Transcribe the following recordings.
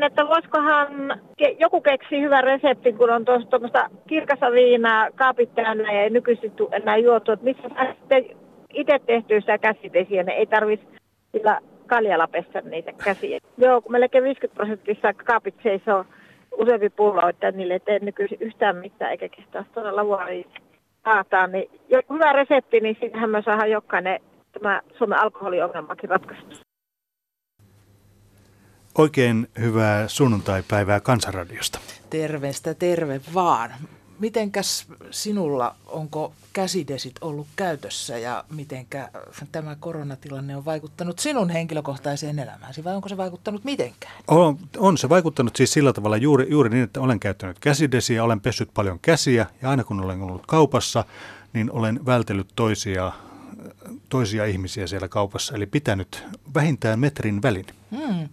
vaan soittelen, että voisikohan joku keksi hyvän reseptin, kun on tuosta kirkasta viinaa kaapit täynnä ja ei nykyisin enää juotu. Että missä sitten itse tehtyä sitä käsidesiä, niin ei tarvitsisi sillä kaljalla pestä niitä käsiä. Joo, kun melkein 50 prosenttia kaapit seisoo useampi pullo, että niille ei tee nykyisin yhtään mitään eikä kehtaa todella vuori kaataa. Niin joku hyvä resepti, niin siitähän me saadaan jokainen tämä Suomen alkoholiongelmakin ratkaistu. Oikein hyvää sunnuntaipäivää Kansanradiosta. Terveistä terve vaan. Mitenkäs sinulla, onko käsidesit ollut käytössä ja mitenkä tämä koronatilanne on vaikuttanut sinun henkilökohtaiseen elämääsi vai onko se vaikuttanut mitenkään? On, on se vaikuttanut siis sillä tavalla juuri, juuri niin, että olen käyttänyt käsidesiä, olen pessyt paljon käsiä ja aina kun olen ollut kaupassa, niin olen vältellyt toisia toisia ihmisiä siellä kaupassa, eli pitänyt vähintään metrin välin. Hmm.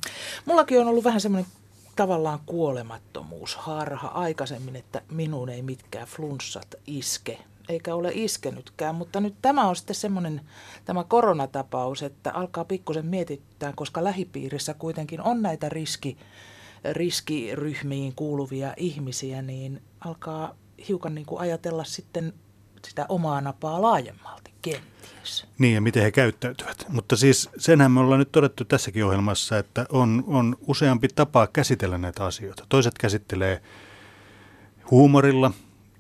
Mullakin on ollut vähän semmoinen tavallaan kuolemattomuus, harha aikaisemmin, että minuun ei mitkään flunssat iske, eikä ole iskenytkään, mutta nyt tämä on sitten semmoinen tämä koronatapaus, että alkaa pikkusen mietittää, koska lähipiirissä kuitenkin on näitä riski, riskiryhmiin kuuluvia ihmisiä, niin alkaa hiukan niin kuin ajatella sitten sitä omaa napaa laajemmalti kenties. Niin ja miten he käyttäytyvät. Mutta siis senhän me ollaan nyt todettu tässäkin ohjelmassa, että on, on useampi tapa käsitellä näitä asioita. Toiset käsittelee huumorilla,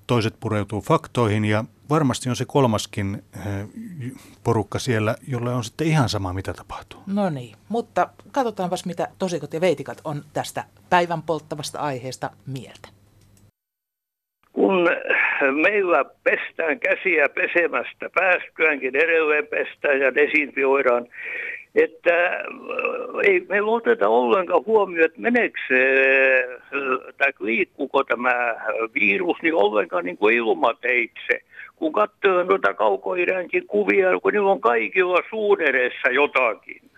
toiset pureutuu faktoihin ja varmasti on se kolmaskin eh, porukka siellä, jolle on sitten ihan sama, mitä tapahtuu. No niin, mutta katsotaanpas, mitä tosikot ja veitikat on tästä päivän polttavasta aiheesta mieltä. Kun meillä pestään käsiä pesemästä, päästyäänkin edelleen pestään ja desinfioidaan, että äh, ei meillä oteta ollenkaan huomioon, että meneekö äh, tai liikkuuko tämä virus niin ollenkaan niin kuin ilmateitse. Kun katsoo noita kaukoidänkin kuvia, kun niillä on kaikilla suun edessä jotakin.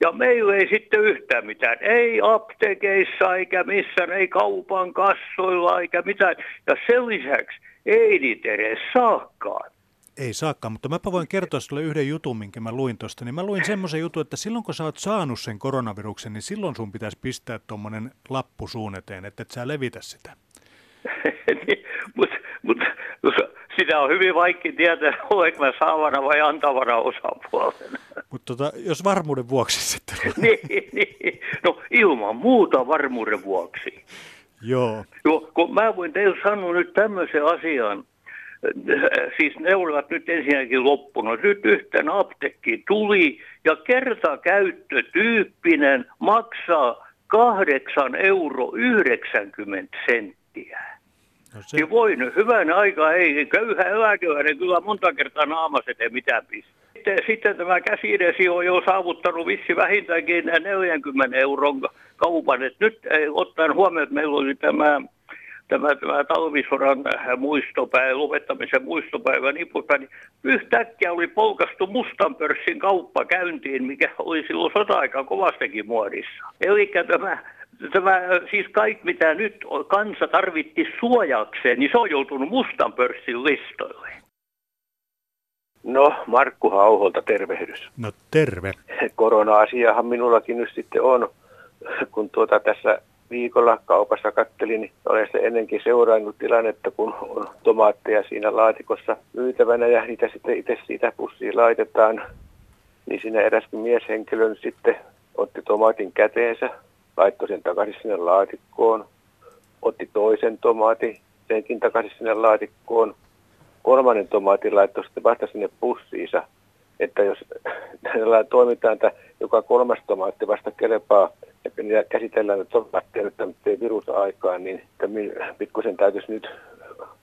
Ja meillä ei sitten yhtään mitään. Ei aptekeissa eikä missään, ei kaupan kassoilla eikä mitään. Ja sen lisäksi ei niitä edes saakaan. Ei saakaan, mutta mäpä voin kertoa sinulle yhden jutun, minkä mä luin tuosta. Niin mä luin semmoisen jutun, että silloin kun sä oot saanut sen koronaviruksen, niin silloin sun pitäisi pistää tuommoinen lappu suun eteen, että et sä levitä sitä. niin, mutta mut, sitä on hyvin vaikea tietää, olenko mä saavana vai antavana osapuolena. Mutta tota, jos varmuuden vuoksi sitten. niin, niin, no ilman muuta varmuuden vuoksi. Joo. Joo, kun mä voin teille sanoa nyt tämmöisen asian, siis ne olivat nyt ensinnäkin loppunut. Nyt yhten apteekki tuli ja kertakäyttötyyppinen maksaa 8 euro 90 senttiä. No se... Niin voin, hyvän aikaa ei, köyhä eläköinen kyllä monta kertaa naamassa ei mitään pistä. Sitten, sitten tämä käsidesi on jo saavuttanut vissi vähintäänkin 40 euron kaupan. Et nyt ottaen huomioon, että meillä oli tämä tämä, tämä talvisodan muistopäivä, lopettamisen muistopäivä niin niin yhtäkkiä oli polkastu mustan pörssin kauppa käyntiin, mikä oli silloin sota-aika kovastakin muodissa. Eli tämä tämä, siis kaikki mitä nyt kansa tarvitti suojakseen, niin se on joutunut mustan pörssin listoille. No, Markku Hauholta tervehdys. No terve. Korona-asiahan minullakin nyt sitten on, kun tuota tässä viikolla kaupassa kattelin, niin olen se ennenkin seurannut tilannetta, kun on tomaatteja siinä laatikossa myytävänä ja niitä sitten itse siitä pussiin laitetaan. Niin siinä eräskin mieshenkilö nyt sitten otti tomaatin käteensä, laittoi sen takaisin sinne laatikkoon, otti toisen tomaatin, senkin takaisin sinne laatikkoon, kolmannen tomaatin laittoi sitten vasta sinne pussiinsa, että jos tällä toimitaan, että joka kolmas tomaatti vasta kelepaa ja käsitellään että tomaatteja nyt tämmöiseen virusaikaan, niin pikkusen täytyisi nyt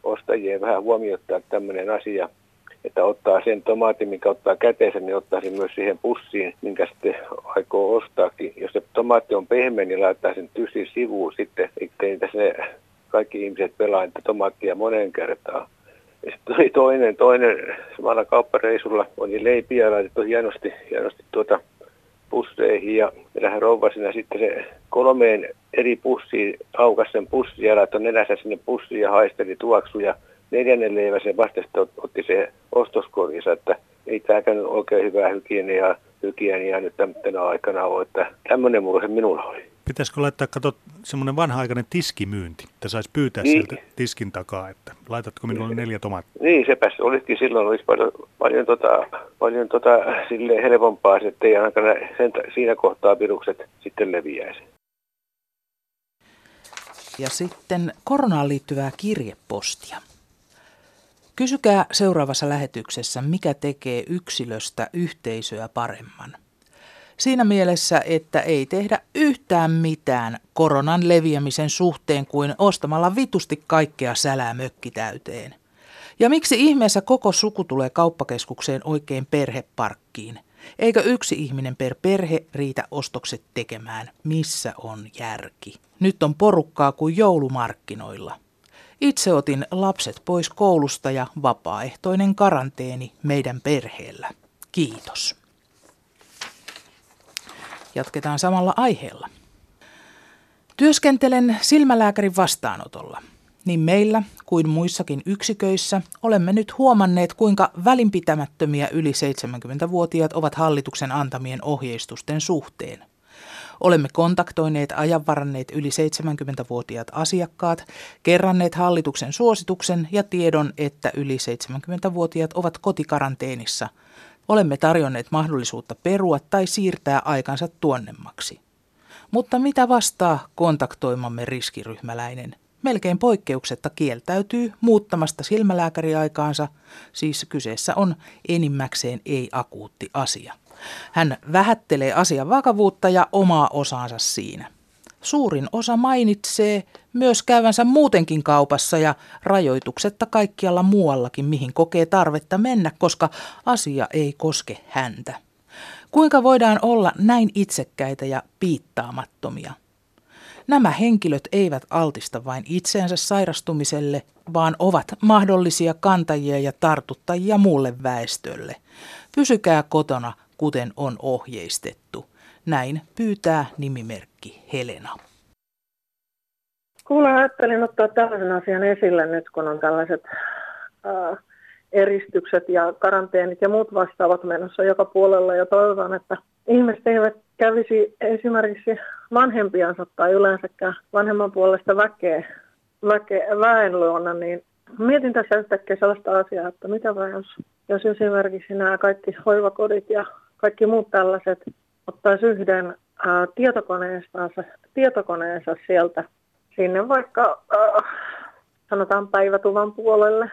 ostajien vähän huomioittaa tämmöinen asia – että ottaa sen tomaatin, mikä ottaa käteensä, niin ottaa sen myös siihen pussiin, minkä sitten aikoo ostaakin. Jos se tomaatti on pehmeä, niin laittaa sen tysin sivuun sitten, ettei tässä kaikki ihmiset pelaa niitä tomaattia moneen kertaan. Ja sitten tuli toinen, toinen samalla kauppareisulla, oli leipiä laitettu hienosti, hienosti tuota pusseihin ja meillähän rouva siinä sitten se kolmeen eri pussiin, aukas sen pussin ja laittoi nenässä sinne pussiin ja haisteli tuoksuja neljännen leivä se vasta otti se ostoskorissa, että ei tämäkään oikein hyvää hygieniaa hygieniaa nyt tänä aikana ole, että tämmöinen se minulla oli. Pitäisikö laittaa, kato, semmoinen vanha-aikainen tiskimyynti, että saisi pyytää niin. sieltä tiskin takaa, että laitatko minulle neljä tomaattia? Niin, sepä olisikin silloin, olisi paljon, paljon, tota, paljon tota, sille helpompaa, että ei ainakaan sen, siinä kohtaa virukset sitten leviäisi. Ja sitten koronaan liittyvää kirjepostia. Kysykää seuraavassa lähetyksessä, mikä tekee yksilöstä yhteisöä paremman. Siinä mielessä, että ei tehdä yhtään mitään koronan leviämisen suhteen kuin ostamalla vitusti kaikkea sälää mökkitäyteen. Ja miksi ihmeessä koko suku tulee kauppakeskukseen oikein perheparkkiin? Eikö yksi ihminen per perhe riitä ostokset tekemään? Missä on järki? Nyt on porukkaa kuin joulumarkkinoilla. Itse otin lapset pois koulusta ja vapaaehtoinen karanteeni meidän perheellä. Kiitos. Jatketaan samalla aiheella. Työskentelen silmälääkärin vastaanotolla. Niin meillä kuin muissakin yksiköissä olemme nyt huomanneet, kuinka välinpitämättömiä yli 70-vuotiaat ovat hallituksen antamien ohjeistusten suhteen. Olemme kontaktoineet ajanvaranneet yli 70-vuotiaat asiakkaat, kerranneet hallituksen suosituksen ja tiedon, että yli 70-vuotiaat ovat kotikaranteenissa. Olemme tarjonneet mahdollisuutta perua tai siirtää aikansa tuonnemmaksi. Mutta mitä vastaa kontaktoimamme riskiryhmäläinen? Melkein poikkeuksetta kieltäytyy muuttamasta silmälääkäriaikaansa, siis kyseessä on enimmäkseen ei-akuutti asia. Hän vähättelee asian vakavuutta ja omaa osaansa siinä. Suurin osa mainitsee myös käyvänsä muutenkin kaupassa ja rajoituksetta kaikkialla muuallakin, mihin kokee tarvetta mennä, koska asia ei koske häntä. Kuinka voidaan olla näin itsekkäitä ja piittaamattomia? Nämä henkilöt eivät altista vain itseensä sairastumiselle, vaan ovat mahdollisia kantajia ja tartuttajia muulle väestölle. Pysykää kotona, kuten on ohjeistettu. Näin pyytää nimimerkki Helena. Kuule, ajattelin ottaa tällaisen asian esille nyt, kun on tällaiset äh, eristykset ja karanteenit ja muut vastaavat menossa joka puolella. Ja toivon, että ihmiset eivät kävisi esimerkiksi vanhempiansa tai yleensäkään vanhemman puolesta väkeä, väkeä väen luona, niin mietin tässä yhtäkkiä sellaista asiaa, että mitä jos, jos esimerkiksi nämä kaikki hoivakodit ja kaikki muut tällaiset ottaisi yhden ää, tietokoneensa, tietokoneensa sieltä sinne vaikka ää, sanotaan päivätuvan puolelle.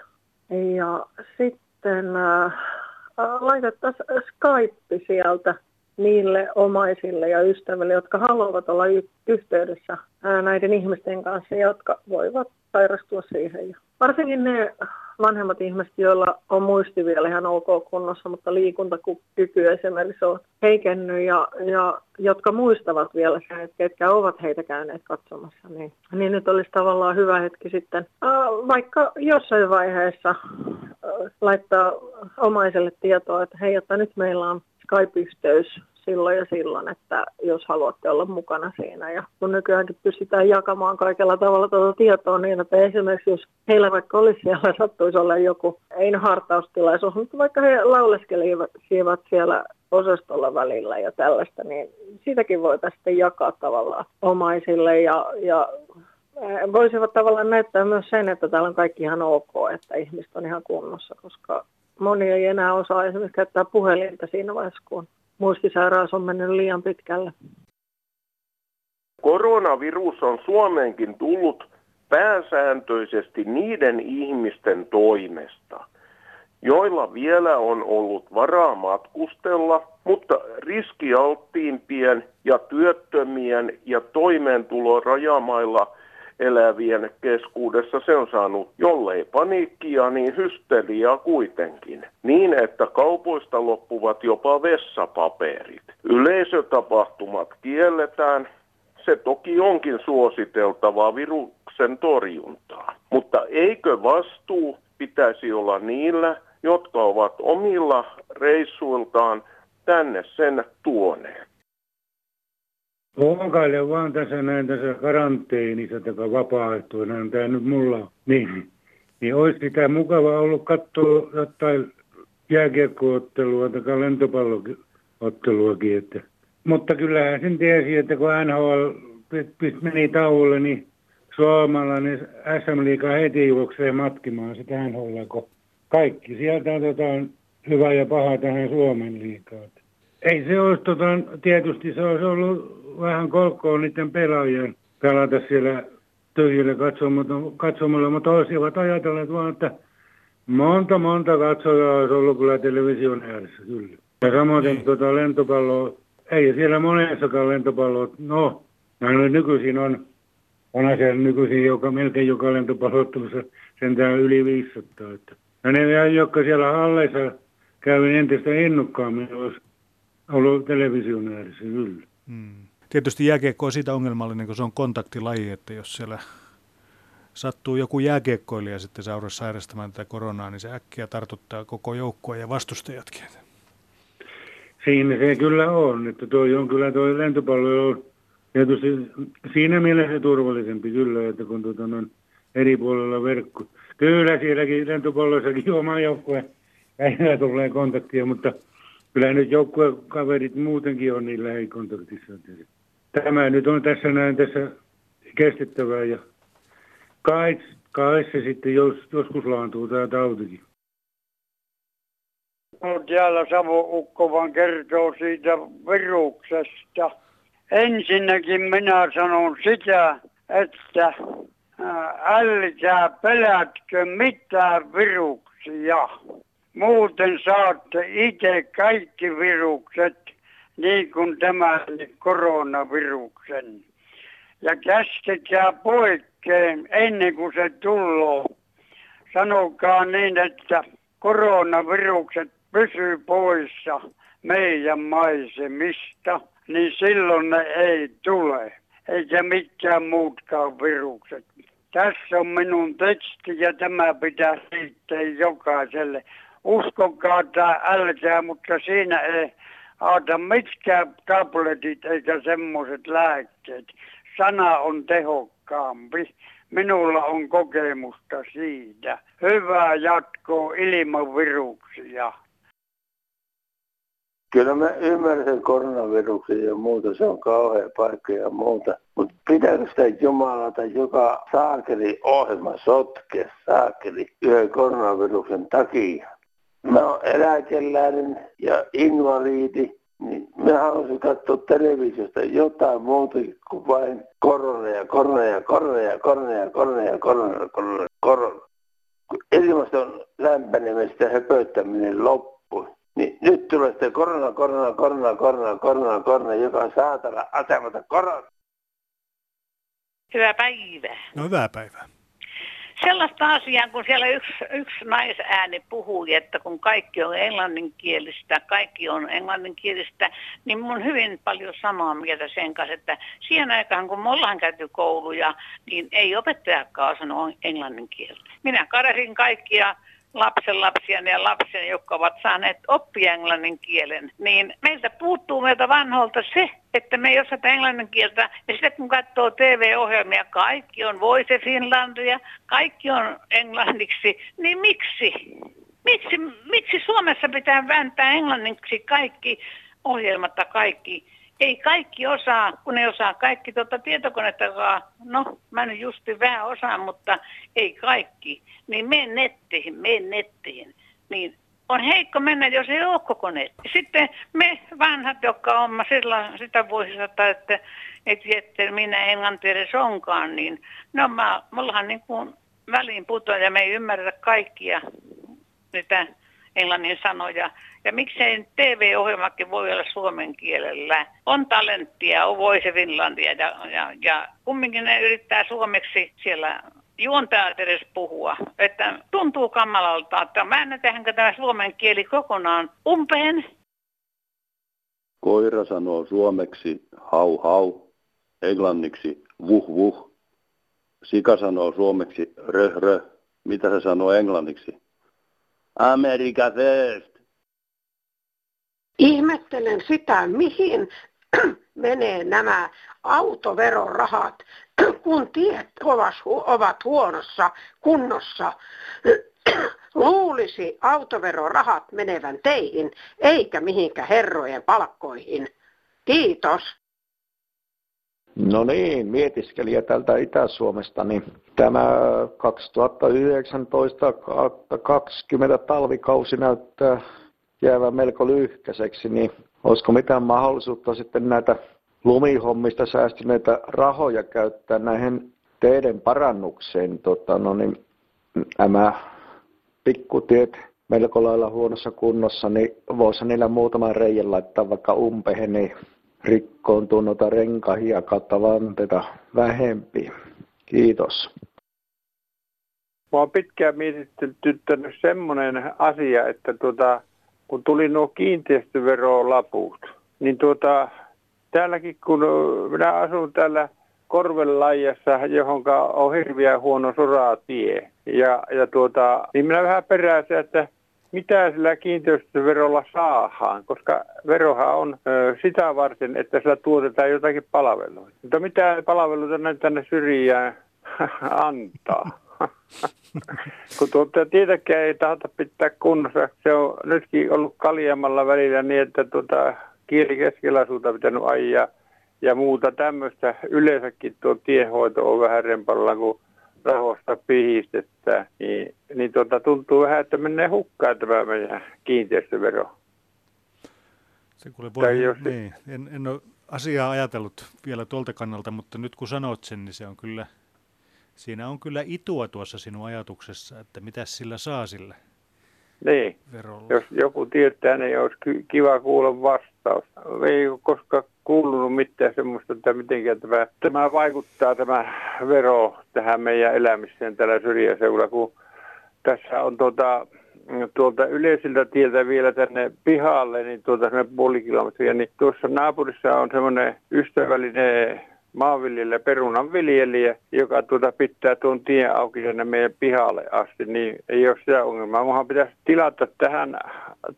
Ja sitten ää, laitettaisiin Skype sieltä niille omaisille ja ystäville, jotka haluavat olla yhteydessä näiden ihmisten kanssa, jotka voivat sairastua siihen. Varsinkin ne vanhemmat ihmiset, joilla on muisti vielä ihan ok kunnossa, mutta liikuntakyky esimerkiksi on heikennyt ja, ja jotka muistavat vielä sen, että ketkä ovat heitä käyneet katsomassa, niin, niin nyt olisi tavallaan hyvä hetki sitten äh, vaikka jossain vaiheessa laittaa omaiselle tietoa, että hei, että nyt meillä on Skype-yhteys silloin ja silloin, että jos haluatte olla mukana siinä. Ja kun nykyäänkin pystytään jakamaan kaikella tavalla tuota tietoa niin, että esimerkiksi jos heillä vaikka olisi siellä, sattuisi olla joku, ei hartaustilaisuus, mutta vaikka he lauleskelivat siellä osastolla välillä ja tällaista, niin sitäkin voitaisiin sitten jakaa tavallaan omaisille ja, ja voisivat tavallaan näyttää myös sen, että täällä on kaikki ihan ok, että ihmiset on ihan kunnossa, koska moni ei enää osaa esimerkiksi käyttää puhelinta siinä vaiheessa, kun muistisairaus on mennyt liian pitkälle. Koronavirus on Suomeenkin tullut pääsääntöisesti niiden ihmisten toimesta, joilla vielä on ollut varaa matkustella, mutta riskialttiimpien ja työttömien ja toimeentulo rajamailla elävien keskuudessa se on saanut, jollei paniikkia, niin hysteriaa kuitenkin. Niin, että kaupoista loppuvat jopa vessapaperit. Yleisötapahtumat kielletään. Se toki onkin suositeltavaa viruksen torjuntaa. Mutta eikö vastuu pitäisi olla niillä, jotka ovat omilla reissuiltaan tänne sen tuoneet? Ruokailen vaan tässä näin tässä karanteenissa, taka vapaaehtoinen, tämä nyt mulla. Niin, niin olisi sitä mukava ollut katsoa jotain jääkiekkoottelua tai lentopallo otteluakin. Että. Mutta kyllähän sen tiesi, että kun NHL meni tauolle, niin suomalainen SM Liiga heti juoksee matkimaan sitä NHL, kun kaikki sieltä otetaan hyvä ja paha tähän Suomen liikaan. Ei se olisi, tota, tietysti se olisi ollut vähän kolkkoa niiden pelaajien pelata siellä tyhjille katsomalla, katsomalla mutta olisivat ajatelleet vaan, että monta monta katsojaa olisi ollut kyllä television ääressä, kyllä. Ja samoin niin. tuota lentopalloa, ei siellä monessakaan lentopalloa, no, näin nykyisin on, on siellä nykyisin joka, melkein joka lentopalloottelussa sentään yli 500. Että. Ja ne, jotka siellä halleissa käy entistä innokkaammin, olisi ollut television ääressä, kyllä. Hmm. Tietysti jääkiekko on siitä ongelmallinen, kun se on kontaktilaji, että jos siellä sattuu joku jääkiekkoilija sitten seurassa sairastamaan tätä koronaa, niin se äkkiä tartuttaa koko joukkoa ja vastustajatkin. Siinä se kyllä on, että tuo on kyllä tuo lentopallo on tietysti siinä mielessä turvallisempi kyllä, että kun tuota, on eri puolella verkko. Kyllä sielläkin lentopallossakin oma joukkue tulee kontaktia, mutta kyllä nyt joukkuekaverit muutenkin on niin lähikontaktissa. Tämä nyt on tässä näin tässä kestettävää ja kai, kai se sitten jos, joskus laantuu tämä tautikin. No, täällä Savo Ukko vaan kertoo siitä viruksesta. Ensinnäkin minä sanon sitä, että älkää pelätkö mitään viruksia. Muuten saatte itse kaikki virukset, niin kuin tämän koronaviruksen. Ja käskekää poikkeen ennen kuin se tulee. Sanokaa niin, että koronavirukset pysyy poissa meidän maisemista, niin silloin ne ei tule, eikä mikään muutkaan virukset. Tässä on minun teksti ja tämä pitää riittää jokaiselle uskokaa tai älkää, mutta siinä ei auta mitkään tabletit eikä semmoiset lääkkeet. Sana on tehokkaampi. Minulla on kokemusta siitä. Hyvää jatkoa ilman viruksia. Kyllä mä ymmärrän koronaviruksen ja muuta, se on kauhea paikka ja muuta. Mutta pitääkö sitä Jumalata joka saakeli ohjelma sotkea saakeli yhden koronaviruksen takia? Mä oon eläkeläinen ja invaliidi, niin mä haluaisin katsoa televisiosta jotain muuta kuin vain korona ja korona ja korona ja korona ja korona ja korona, korona, korona. Kun ilmaston lämpenemistä ja höpöttäminen loppui, niin nyt tulee sitten korona, korona, korona, korona, korona, korona, joka on saatana asemata korona. Hyvää päivää. No hyvää päivää sellaista asiaa, kun siellä yksi, yksi naisääni puhui, että kun kaikki on englanninkielistä, kaikki on englanninkielistä, niin mun hyvin paljon samaa mieltä sen kanssa, että siihen aikaan kun me ollaan käyty kouluja, niin ei opettajakaan sanoa englannin kieltä. Minä karasin kaikkia lapsen lapsia ja lapsia, jotka ovat saaneet oppia englannin kielen, niin meiltä puuttuu meiltä vanholta se, että me ei osata englannin kieltä. Ja sitten kun katsoo TV-ohjelmia, kaikki on Voice Finlandia, kaikki on englanniksi, niin miksi? Miksi, miksi Suomessa pitää vääntää englanniksi kaikki ohjelmat kaikki ei kaikki osaa, kun ei osaa kaikki tuota tietokonettakaan, no mä nyt justi vähän osaan, mutta ei kaikki, niin mene nettiin, mene nettiin, niin on heikko mennä, jos ei ole koko netti. Sitten me vanhat, jotka on sillä, sitä vuosisata, että et, että minä englanti edes onkaan, niin no mä, mullahan niin kuin väliin putoa ja me ei ymmärrä kaikkia niitä englannin sanoja. Ja miksei TV-ohjelmakin voi olla suomen kielellä. On talenttia, on Voice Finlandia ja, ja, ja kumminkin ne yrittää suomeksi siellä juontaa edes puhua. Että tuntuu kamalalta, että mä en tehdäänkö tämä suomen kieli kokonaan umpeen. Koira sanoo suomeksi hau hau, englanniksi vuh vuh. Sika sanoo suomeksi röh röh. Mitä se sanoo englanniksi? America first. Ihmettelen sitä, mihin menee nämä autoverorahat, kun tiet ovat huonossa kunnossa. luulisi autoverorahat menevän teihin, eikä mihinkä herrojen palkkoihin. Kiitos. No niin, mietiskelijä tältä Itä-Suomesta, niin tämä 2019-2020 talvikausi näyttää jäävän melko lyhkäiseksi, niin olisiko mitään mahdollisuutta sitten näitä lumihommista säästyneitä rahoja käyttää näihin teidän parannukseen? Tota, no niin, nämä pikkutiet melko lailla huonossa kunnossa, niin voisi niillä muutaman reijän laittaa vaikka umpehen, niin rikkoontuu noita renkahia kautta vanteita vähempi. Kiitos. Mä oon pitkään mietityttänyt semmoinen asia, että tuota, kun tuli nuo kiinteistöverolaput, niin tuota, täälläkin kun minä asun täällä Korvelajassa, johon on hirveän huono soratie. Ja, ja tuota, niin minä vähän peräisin, että mitä sillä kiinteistöverolla saadaan, koska verohan on ö, sitä varten, että sillä tuotetaan jotakin palveluita. Mutta mitä palveluita näin tänne syrjään antaa? Kun tuota tietäkään ei tahota pitää kunnossa. Se on nytkin ollut kaljamalla välillä niin, että tuota, kieli keskellä suuta pitänyt ajaa ja muuta tämmöistä. Yleensäkin tuo tiehoito on vähän rempalla, kun rahoista pihistetään, niin, niin tuota, tuntuu vähän, että menee hukkaan tämä meidän kiinteistövero. Se kuule voi, jos... niin, en, en ole asiaa ajatellut vielä tuolta kannalta, mutta nyt kun sanot sen, niin se on kyllä, siinä on kyllä itua tuossa sinun ajatuksessa, että mitä sillä saa sillä niin. verolla. Jos joku tietää, niin olisi kiva kuulla vastaus. Ei ole koskaan kuulunut mitään semmoista, että miten tämä, tämä vaikuttaa tämä vero tähän meidän elämiseen tällä syrjäseudulla, kun tässä on tuota, tuolta yleisiltä tieltä vielä tänne pihalle, niin tuota puoli kilometriä, niin tuossa naapurissa on semmoinen ystävällinen maanviljelijä, perunanviljelijä, joka tuota pitää tuon tien auki tänne meidän pihalle asti, niin ei ole sitä ongelmaa. Muhan pitäisi tilata tähän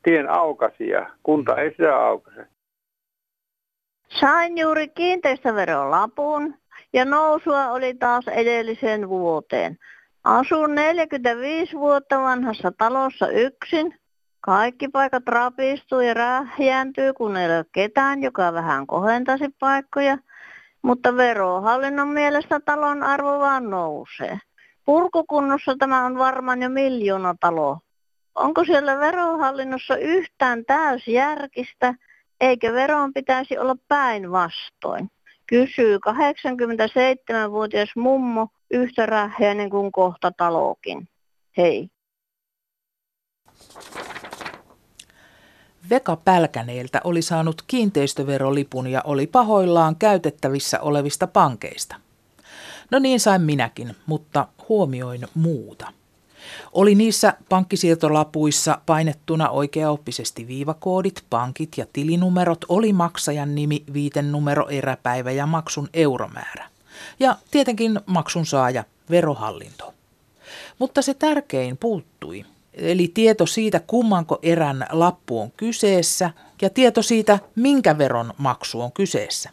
tien aukasia. Kunta ei sitä aukase. Sain juuri kiinteistöverolapun ja nousua oli taas edellisen vuoteen. Asun 45 vuotta vanhassa talossa yksin. Kaikki paikat rapistuu ja rähjääntyy, kun ei ole ketään, joka vähän kohentaisi paikkoja – mutta verohallinnon mielestä talon arvo vaan nousee. Purkukunnossa tämä on varmaan jo miljoona talo. Onko siellä verohallinnossa yhtään täysjärkistä, eikä veron pitäisi olla päinvastoin? Kysyy 87-vuotias mummo yhtä rähjäinen kuin kohta talokin. Hei. Veka Pälkäneeltä oli saanut kiinteistöverolipun ja oli pahoillaan käytettävissä olevista pankeista. No niin sain minäkin, mutta huomioin muuta. Oli niissä pankkisiirtolapuissa painettuna oikeaoppisesti viivakoodit, pankit ja tilinumerot, oli maksajan nimi, viitennumero, eräpäivä ja maksun euromäärä. Ja tietenkin maksun saaja, verohallinto. Mutta se tärkein puuttui, eli tieto siitä, kummanko erän lappu on kyseessä ja tieto siitä, minkä veron maksu on kyseessä.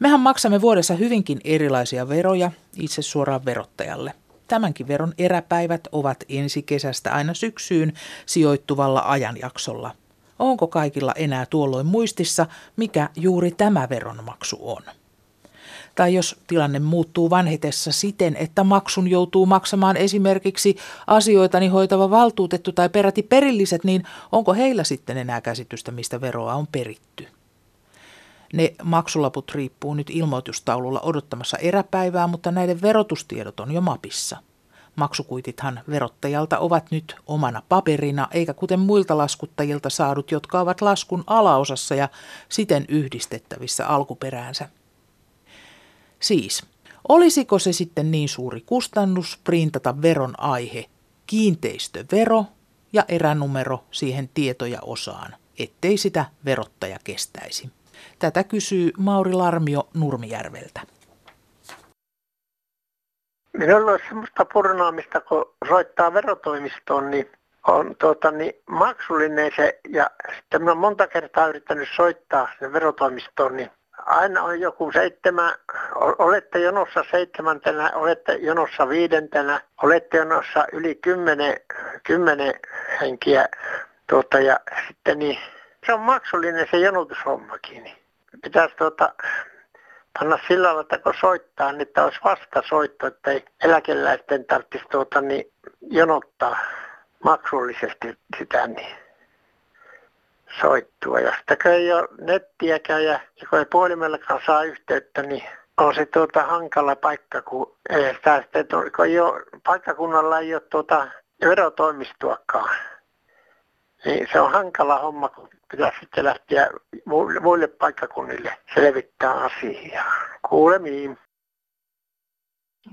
Mehän maksamme vuodessa hyvinkin erilaisia veroja itse suoraan verottajalle. Tämänkin veron eräpäivät ovat ensi kesästä aina syksyyn sijoittuvalla ajanjaksolla. Onko kaikilla enää tuolloin muistissa, mikä juuri tämä veronmaksu on? Tai jos tilanne muuttuu vanhetessa siten, että maksun joutuu maksamaan esimerkiksi asioitani hoitava valtuutettu tai peräti perilliset, niin onko heillä sitten enää käsitystä, mistä veroa on peritty? Ne maksulaput riippuu nyt ilmoitustaululla odottamassa eräpäivää, mutta näiden verotustiedot on jo mapissa. Maksukuitithan verottajalta ovat nyt omana paperina, eikä kuten muilta laskuttajilta saadut, jotka ovat laskun alaosassa ja siten yhdistettävissä alkuperäänsä. Siis, olisiko se sitten niin suuri kustannus printata veron aihe, kiinteistövero ja eränumero siihen tietoja osaan, ettei sitä verottaja kestäisi? Tätä kysyy Mauri Larmio Nurmijärveltä. Minulla on sellaista purnaamista, kun soittaa verotoimistoon, niin on tuota, niin maksullinen se, ja sitten minä olen monta kertaa yrittänyt soittaa sen verotoimistoon, niin aina on joku seitsemän, olette jonossa seitsemäntenä, olette jonossa viidentenä, olette jonossa yli kymmenen, kymmenen henkiä. Tuota, ja sitten niin, se on maksullinen se jonotushommakin. Pitäisi tuota, panna sillä tavalla, että kun soittaa, niin että olisi vastasoitto, että ei eläkeläisten tarvitsisi tuota, niin jonottaa maksullisesti sitä niin soittua. Ja kun ei ole nettiäkään ja, kun ei puhelimellakaan saa yhteyttä, niin on se tuota hankala paikka, kun ei sitä sitten, kun ei ole, paikkakunnalla ei ole tuota verotoimistoakaan. Niin se on hankala homma, kun pitäisi sitten lähteä muille paikkakunnille selvittää asiaa. Kuulemiin.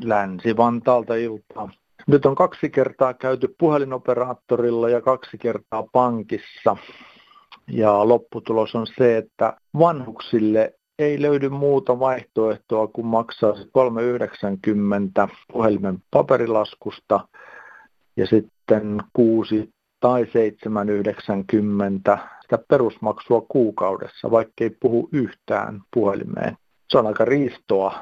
Länsi-Vantaalta iltaa. Nyt on kaksi kertaa käyty puhelinoperaattorilla ja kaksi kertaa pankissa. Ja lopputulos on se, että vanhuksille ei löydy muuta vaihtoehtoa kuin maksaa 3,90 puhelimen paperilaskusta ja sitten 6 tai 7,90 sitä perusmaksua kuukaudessa, vaikkei puhu yhtään puhelimeen. Se on aika riistoa.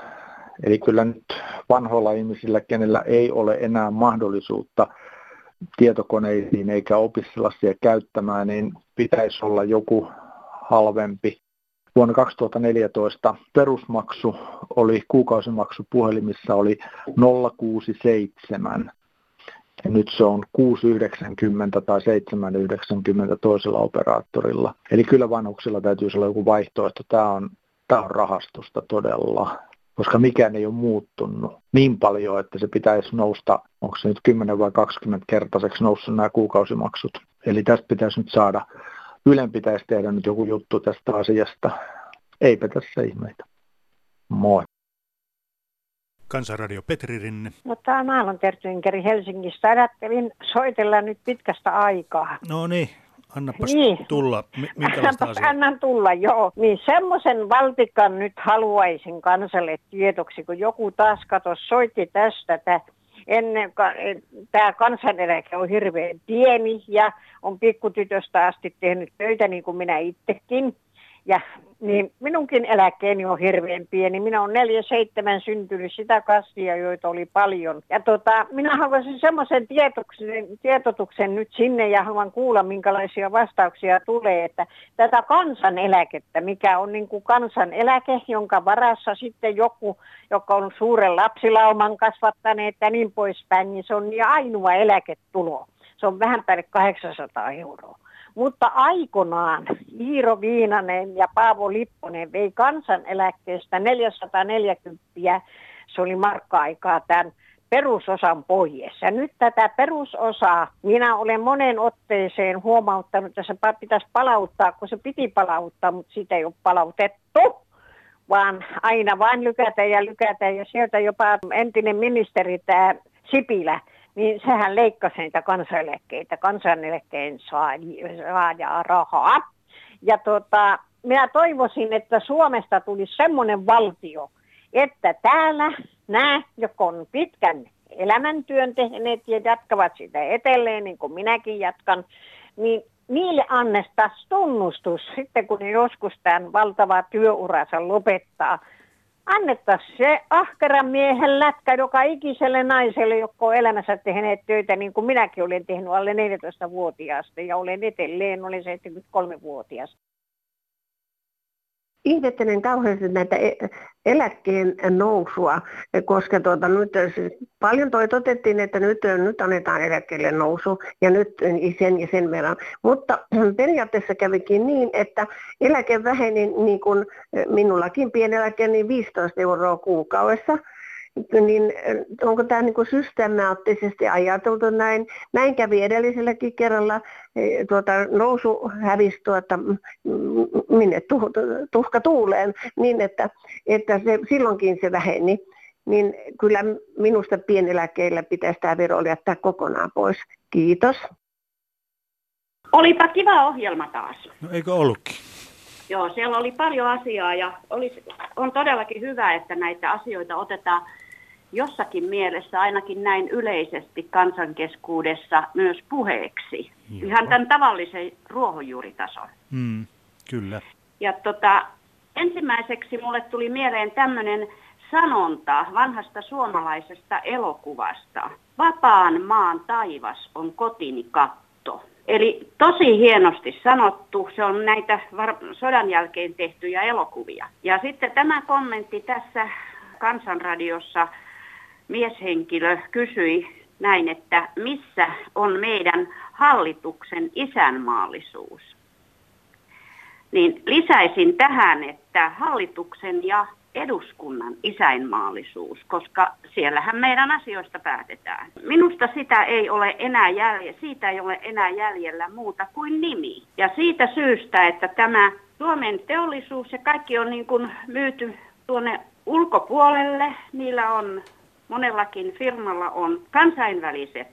Eli kyllä nyt vanhoilla ihmisillä, kenellä ei ole enää mahdollisuutta tietokoneisiin eikä opiskella siellä käyttämään, niin pitäisi olla joku halvempi. Vuonna 2014 perusmaksu oli, kuukausimaksu puhelimissa oli 067. Ja nyt se on 6,90 tai 7,90 toisella operaattorilla. Eli kyllä vanhuksilla täytyy olla joku vaihtoehto. Tämä on, tämä on rahastusta todella koska mikään ei ole muuttunut niin paljon, että se pitäisi nousta, onko se nyt 10 vai 20 kertaiseksi noussut nämä kuukausimaksut. Eli tästä pitäisi nyt saada, Ylen pitäisi tehdä nyt joku juttu tästä asiasta. Eipä tässä ihmeitä. Moi. Kansanradio Petri Rinne. No tämä Aallon Tertyinkeri Helsingistä. Ajattelin soitella nyt pitkästä aikaa. No niin, Annapas niin. tulla. Minkälaista asiaa? Annan tulla, joo. Niin semmoisen valtikan nyt haluaisin kansalle tietoksi, kun joku taas kato soitti tästä, että ennen, tämä kansaneläke on hirveän pieni ja on pikkutytöstä asti tehnyt töitä niin kuin minä itsekin. Ja niin minunkin eläkkeeni on hirveän pieni. Minä olen 47 syntynyt sitä kasvia, joita oli paljon. Ja tota, minä haluaisin semmoisen tietotuksen nyt sinne ja haluan kuulla, minkälaisia vastauksia tulee, että tätä kansaneläkettä, mikä on niin kuin kansaneläke, jonka varassa sitten joku, joka on suuren lapsilauman kasvattaneet ja niin poispäin, niin se on niin ainoa eläketulo. Se on vähän päälle 800 euroa. Mutta aikanaan Iiro Viinanen ja Paavo Lipponen vei kansaneläkkeestä 440, se oli markka-aikaa tämän perusosan pois. Ja nyt tätä perusosaa minä olen monen otteeseen huomauttanut, että se pitäisi palauttaa, kun se piti palauttaa, mutta sitä ei ole palautettu vaan aina vain lykätä ja lykätä. Ja sieltä jopa entinen ministeri, tämä Sipilä, niin sehän leikkasi niitä kansaneläkkeitä, kansaneläkkeen saajaa rahaa. Ja tota, minä toivoisin, että Suomesta tulisi semmoinen valtio, että täällä nämä, jotka on pitkän elämäntyön tehneet ja jatkavat sitä etelleen, niin kuin minäkin jatkan, niin niille annettaisiin tunnustus sitten, kun ne joskus tämän valtava työuransa lopettaa, annettaisiin se ahkeran miehen lätkä joka ikiselle naiselle, jotka on elämässä tehneet töitä, niin kuin minäkin olen tehnyt alle 14-vuotiaasta ja olen edelleen, olen 73-vuotias ihmettelen kauheasti näitä e-, eläkkeen nousua, koska tuota, nyt paljon toi totettiin, että nyt, nyt annetaan eläkkeelle nousu ja nyt sen ja sen verran. Mutta periaatteessa kävikin niin, että eläke väheni niin kuin minullakin pieneläke niin 15 euroa kuukaudessa niin onko tämä niin systemaattisesti ajateltu näin? Näin kävi edelliselläkin kerralla, tuota, nousu hävisi tuota, minne tuhka tuuleen, niin että, että se, silloinkin se väheni. Niin kyllä minusta pieneläkkeillä pitäisi tämä vero jättää kokonaan pois. Kiitos. Olipa kiva ohjelma taas. No eikö ollutkin? Joo, siellä oli paljon asiaa ja olisi, on todellakin hyvä, että näitä asioita otetaan jossakin mielessä ainakin näin yleisesti kansankeskuudessa myös puheeksi. Joo. Ihan tämän tavallisen ruohonjuuritason. Mm, kyllä. Ja tota, Ensimmäiseksi mulle tuli mieleen tämmöinen sanonta vanhasta suomalaisesta elokuvasta. Vapaan maan taivas on kotini katto. Eli tosi hienosti sanottu, se on näitä sodan jälkeen tehtyjä elokuvia. Ja sitten tämä kommentti tässä kansanradiossa mieshenkilö kysyi näin, että missä on meidän hallituksen isänmaallisuus. Niin lisäisin tähän, että hallituksen ja eduskunnan isäinmaallisuus, koska siellähän meidän asioista päätetään. Minusta sitä ei ole enää jäljellä, siitä ei ole enää jäljellä muuta kuin nimi. Ja siitä syystä, että tämä Suomen teollisuus ja kaikki on niin kuin myyty tuonne ulkopuolelle, niillä on monellakin firmalla on kansainväliset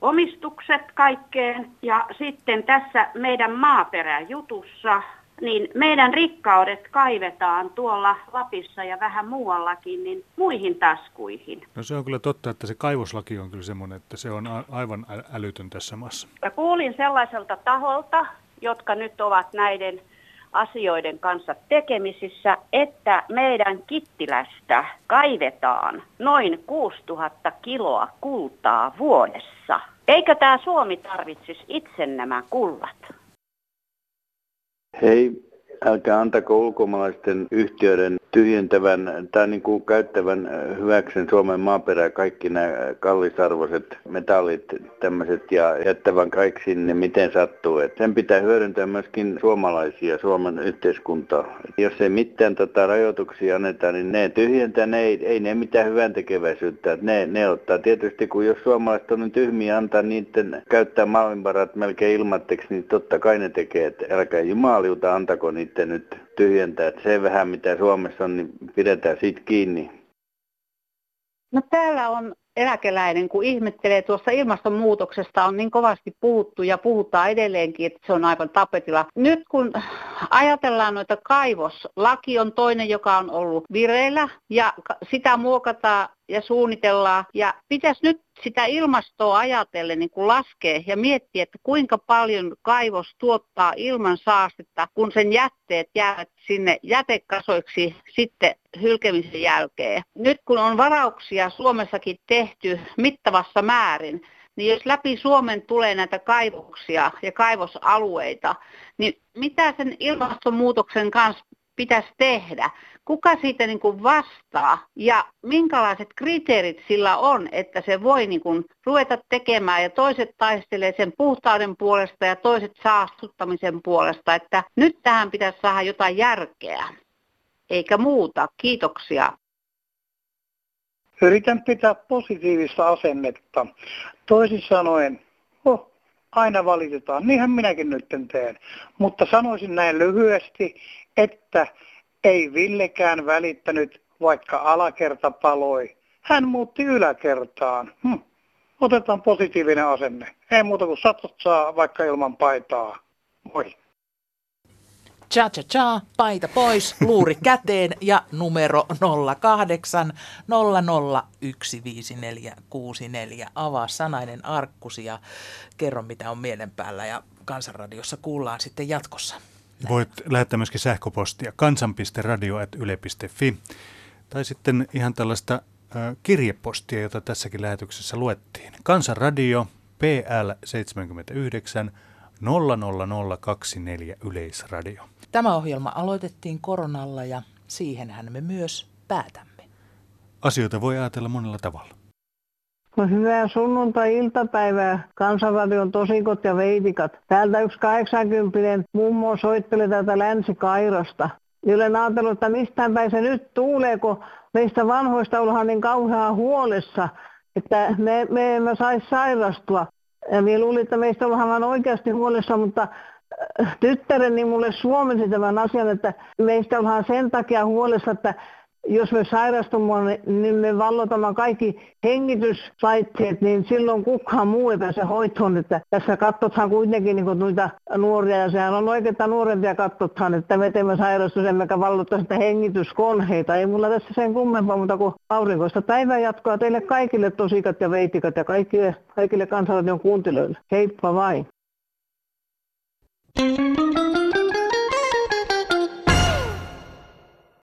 omistukset kaikkeen ja sitten tässä meidän maaperäjutussa niin meidän rikkaudet kaivetaan tuolla Lapissa ja vähän muuallakin niin muihin taskuihin. No se on kyllä totta, että se kaivoslaki on kyllä semmoinen, että se on aivan älytön tässä maassa. Ja kuulin sellaiselta taholta, jotka nyt ovat näiden asioiden kanssa tekemisissä, että meidän Kittilästä kaivetaan noin 6000 kiloa kultaa vuodessa. Eikö tämä Suomi tarvitsisi itse nämä kullat? Hei, älkää antako ulkomaalaisten yhtiöiden tyhjentävän tai niin kuin käyttävän hyväksen Suomen maaperää kaikki nämä kallisarvoiset metallit tämmöiset ja jättävän kaikki sinne miten sattuu. Et sen pitää hyödyntää myöskin suomalaisia, Suomen yhteiskuntaa. Et jos ei mitään tota rajoituksia anneta, niin ne tyhjentää, ne ei, ei ne mitään hyvän tekeväisyyttä. Ne, ne ottaa tietysti, kun jos suomalaiset on niin tyhmiä antaa niiden käyttää maailmanvarat melkein ilmatteeksi, niin totta kai ne tekee. Et älkää jumaliuta antako niiden nyt tyhjentää. Et se vähän mitä Suomessa on, niin pidetään siitä kiinni. No täällä on eläkeläinen, kun ihmettelee tuossa ilmastonmuutoksesta on niin kovasti puhuttu ja puhutaan edelleenkin, että se on aivan tapetilla. Nyt kun ajatellaan noita kaivos, laki on toinen, joka on ollut vireillä ja sitä muokataan ja suunnitellaan. Ja pitäisi nyt sitä ilmastoa ajatellen niin kuin laskea ja miettiä, että kuinka paljon kaivos tuottaa ilman saastetta, kun sen jätteet jäävät sinne jätekasoiksi sitten hylkemisen jälkeen. Nyt kun on varauksia Suomessakin tehty mittavassa määrin, niin jos läpi Suomen tulee näitä kaivoksia ja kaivosalueita, niin mitä sen ilmastonmuutoksen kanssa pitäisi tehdä? Kuka siitä niin kuin vastaa ja minkälaiset kriteerit sillä on, että se voi niin kuin ruveta tekemään ja toiset taistelee sen puhtauden puolesta ja toiset saastuttamisen puolesta, että nyt tähän pitäisi saada jotain järkeä eikä muuta. Kiitoksia. Yritän pitää positiivista asennetta. Toisin sanoen, oh, aina valitetaan, niinhän minäkin nyt teen. Mutta sanoisin näin lyhyesti, että ei Villekään välittänyt, vaikka alakerta paloi. Hän muutti yläkertaan. Hm. Otetaan positiivinen asenne. Ei muuta kuin satot saa vaikka ilman paitaa. Moi. Cha cha cha, paita pois, luuri käteen ja numero 08 0015464. Avaa sanainen arkkusi ja kerro mitä on mielen päällä ja Kansanradiossa kuullaan sitten jatkossa. Voit lähettää myöskin sähköpostia kansan.radio.yle.fi tai sitten ihan tällaista kirjepostia, jota tässäkin lähetyksessä luettiin. Kansanradio PL 79 00024 Yleisradio. Tämä ohjelma aloitettiin koronalla ja siihenhän me myös päätämme. Asioita voi ajatella monella tavalla. No hyvää sunnuntai-iltapäivää, Kansanradion tosikot ja veitikat. Täältä yksi 80 mummo soittelee täältä Länsi-Kairosta. Niin olen ajatellut, että mistään päin se nyt tuulee, kun meistä vanhoista ollaan niin kauhean huolessa, että me, me emme saisi sairastua. Ja minä luulin, että meistä ollaan oikeasti huolessa, mutta äh, tyttäreni mulle suomensi tämän asian, että meistä ollaan sen takia huolessa, että jos me sairastumme, niin me vallotamme kaikki hengityslaitteet, niin silloin kukaan muu ei pääse hoitoon. Että tässä katsotaan kuitenkin niin noita nuoria, ja sehän on oikeastaan nuorempia katsotaan, että me teemme sairastus, emmekä vallota sitä hengityskonheita. Ei mulla tässä sen kummempaa, mutta kuin aurinkoista päivää jatkoa teille kaikille tosikat ja veitikat ja kaikille, kaikille kansalaisten kuuntelijoille. Heippa vain! thank you